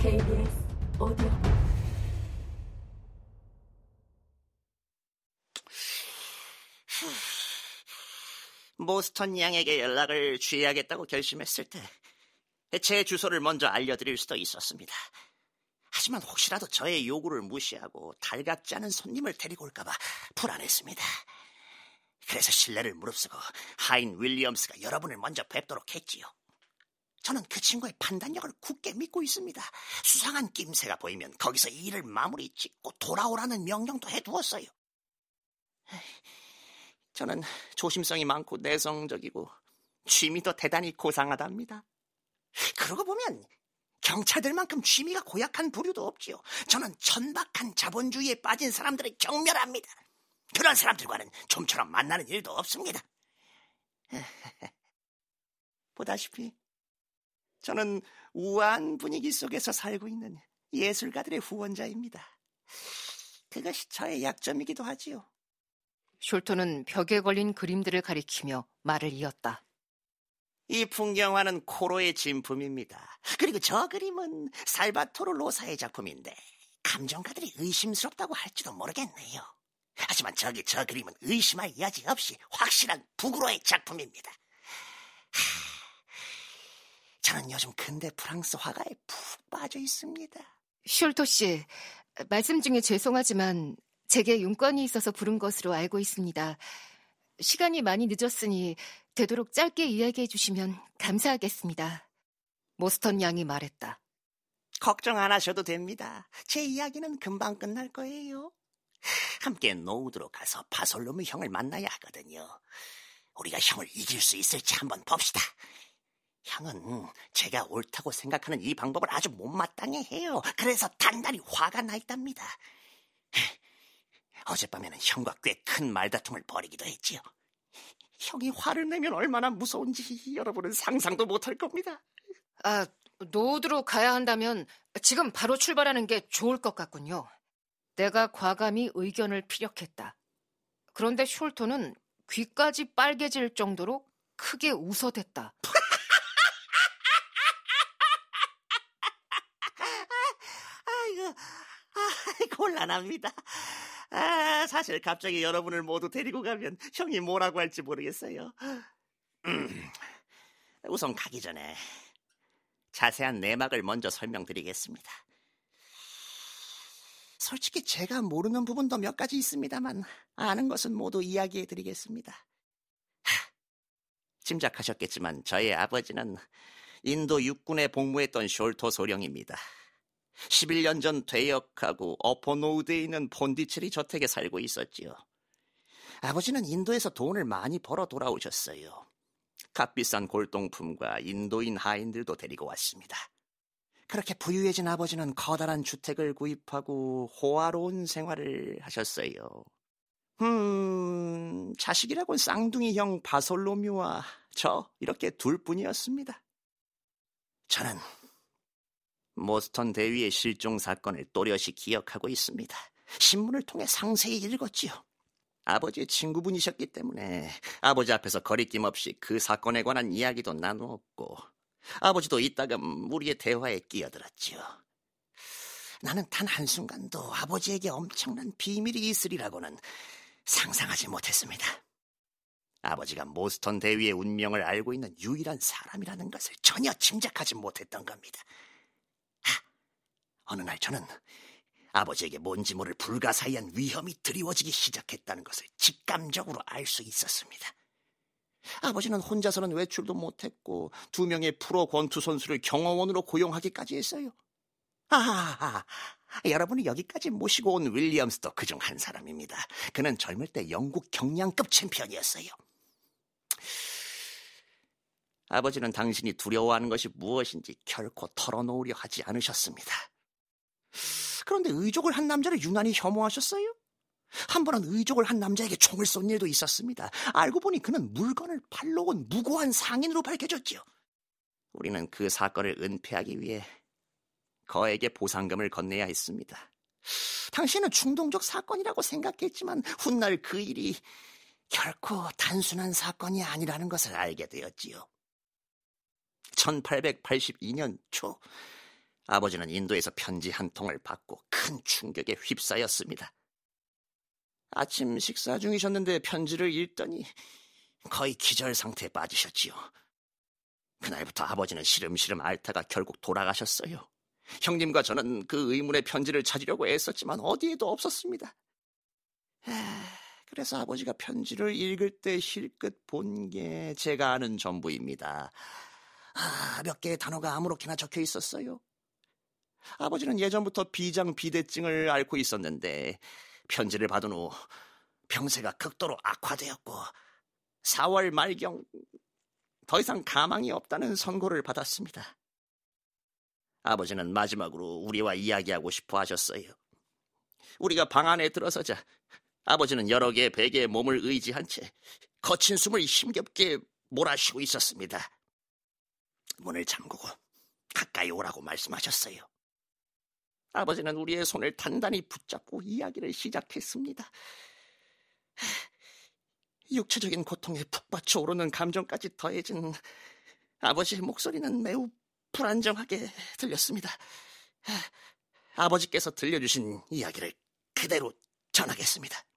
KBS 오디오 모스턴 양에게 연락을 취해야겠다고 결심했을 때 제 주소를 먼저 알려드릴 수도 있었습니다. 하지만 혹시라도 저의 요구를 무시하고 달갑지 않은 손님을 데리고 올까봐 불안했습니다. 그래서 신뢰를 무릅쓰고 하인 윌리엄스가 여러분을 먼저 뵙도록 했지요. 저는 그 친구의 판단력을 굳게 믿고 있습니다. 수상한 낌새가 보이면 거기서 일을 마무리 짓고 돌아오라는 명령도 해두었어요. 저는 조심성이 많고 내성적이고 취미도 대단히 고상하답니다. 그러고 보면 경찰들만큼 취미가 고약한 부류도 없지요. 저는 천박한 자본주의에 빠진 사람들을 경멸합니다. 그런 사람들과는 좀처럼 만나는 일도 없습니다. 보다시피 저는 우아한 분위기 속에서 살고 있는 예술가들의 후원자입니다. 그것이 저의 약점이기도 하지요. 숄토는 벽에 걸린 그림들을 가리키며 말을 이었다. 이 풍경화는 코로의 진품입니다. 그리고 저 그림은 살바토르 로사의 작품인데 감정가들이 의심스럽다고 할지도 모르겠네요. 하지만 저기 저 그림은 의심할 여지 없이 확실한 북으로의 작품입니다. 하, 저는 요즘 근대 프랑스 화가에 푹 빠져 있습니다. 숄토 씨, 말씀 중에 죄송하지만 제게 용건이 있어서 부른 것으로 알고 있습니다. 시간이 많이 늦었으니 되도록 짧게 이야기해 주시면 감사하겠습니다. 모스턴 양이 말했다. 걱정 안 하셔도 됩니다. 제 이야기는 금방 끝날 거예요. 함께 노우드로 가서 바솔로무 형을 만나야 하거든요. 우리가 형을 이길 수 있을지 한번 봅시다. 형은 제가 옳다고 생각하는 이 방법을 아주 못마땅해 해요. 그래서 단단히 화가 나 있답니다. 어젯밤에는 형과 꽤 큰 말다툼을 벌이기도 했지요. 형이 화를 내면 얼마나 무서운지 여러분은 상상도 못할 겁니다. 아, 노드로 가야 한다면 지금 바로 출발하는 게 좋을 것 같군요. 내가 과감히 의견을 피력했다. 그런데 숄토는 귀까지 빨개질 정도로 크게 웃어댔다. 아이고, 아, 곤란합니다. 아, 사실 갑자기 여러분을 모두 데리고 가면 형이 뭐라고 할지 모르겠어요. 음, 우선 가기 전에 자세한 내막을 먼저 설명드리겠습니다. 솔직히 제가 모르는 부분도 몇 가지 있습니다만 아는 것은 모두 이야기해 드리겠습니다. 짐작하셨겠지만 저의 아버지는 인도 육군에 복무했던 숄토 소령입니다. 11년 전 퇴역하고 어퍼노우드에 있는 폰디체리 저택에 살고 있었지요. 아버지는 인도에서 돈을 많이 벌어 돌아오셨어요. 값비싼 골동품과 인도인 하인들도 데리고 왔습니다. 그렇게 부유해진 아버지는 커다란 주택을 구입하고 호화로운 생활을 하셨어요. 음, 자식이라곤 쌍둥이 형 바솔로뮤와 저 이렇게 둘 뿐이었습니다. 저는 모스턴 대위의 실종 사건을 또렷이 기억하고 있습니다. 신문을 통해 상세히 읽었지요. 아버지의 친구분이셨기 때문에 아버지 앞에서 거리낌 없이 그 사건에 관한 이야기도 나누었고 아버지도 이따금 우리의 대화에 끼어들었지요. 나는 단 한순간도 아버지에게 엄청난 비밀이 있으리라고는 상상하지 못했습니다. 아버지가 모스턴 대위의 운명을 알고 있는 유일한 사람이라는 것을 전혀 짐작하지 못했던 겁니다. 하, 어느 날 저는 아버지에게 뭔지 모를 불가사의한 위험이 드리워지기 시작했다는 것을 직감적으로 알 수 있었습니다. 아버지는 혼자서는 외출도 못했고 두 명의 프로 권투 선수를 경호원으로 고용하기까지 했어요. 아, 여러분이 여기까지 모시고 온 윌리엄스도 그중 한 사람입니다. 그는 젊을 때 영국 경량급 챔피언이었어요. 아버지는 당신이 두려워하는 것이 무엇인지 결코 털어놓으려 하지 않으셨습니다. 그런데 의족을 한 남자를 유난히 혐오하셨어요? 한 번은 의족을 한 남자에게 총을 쏜 일도 있었습니다. 알고 보니 그는 물건을 팔러 온 무고한 상인으로 밝혀졌지요. 우리는 그 사건을 은폐하기 위해 거에게 보상금을 건네야 했습니다. 당신은 충동적 사건이라고 생각했지만 훗날 그 일이 결코 단순한 사건이 아니라는 것을 알게 되었지요. 1882년 초 아버지는 인도에서 편지 한 통을 받고 큰 충격에 휩싸였습니다. 아침 식사 중이셨는데 편지를 읽더니 거의 기절 상태에 빠지셨지요. 그날부터 아버지는 시름시름 앓다가 결국 돌아가셨어요. 형님과 저는 그 의문의 편지를 찾으려고 애썼지만 어디에도 없었습니다. 그래서 아버지가 편지를 읽을 때 힐끗 본게 제가 아는 전부입니다. 아, 몇 개의 단어가 아무렇게나 적혀 있었어요. 아버지는 예전부터 비장 비대증을 앓고 있었는데 편지를 받은 후 병세가 극도로 악화되었고 4월 말경 더 이상 가망이 없다는 선고를 받았습니다. 아버지는 마지막으로 우리와 이야기하고 싶어 하셨어요. 우리가 방 안에 들어서자 아버지는 여러 개의 베개에 몸을 의지한 채 거친 숨을 힘겹게 몰아쉬고 있었습니다. 문을 잠그고 가까이 오라고 말씀하셨어요. 아버지는 우리의 손을 단단히 붙잡고 이야기를 시작했습니다. 육체적인 고통에 푹 받쳐 오르는 감정까지 더해진 아버지의 목소리는 매우 불안정하게 들렸습니다. 아버지께서 들려주신 이야기를 그대로 전하겠습니다.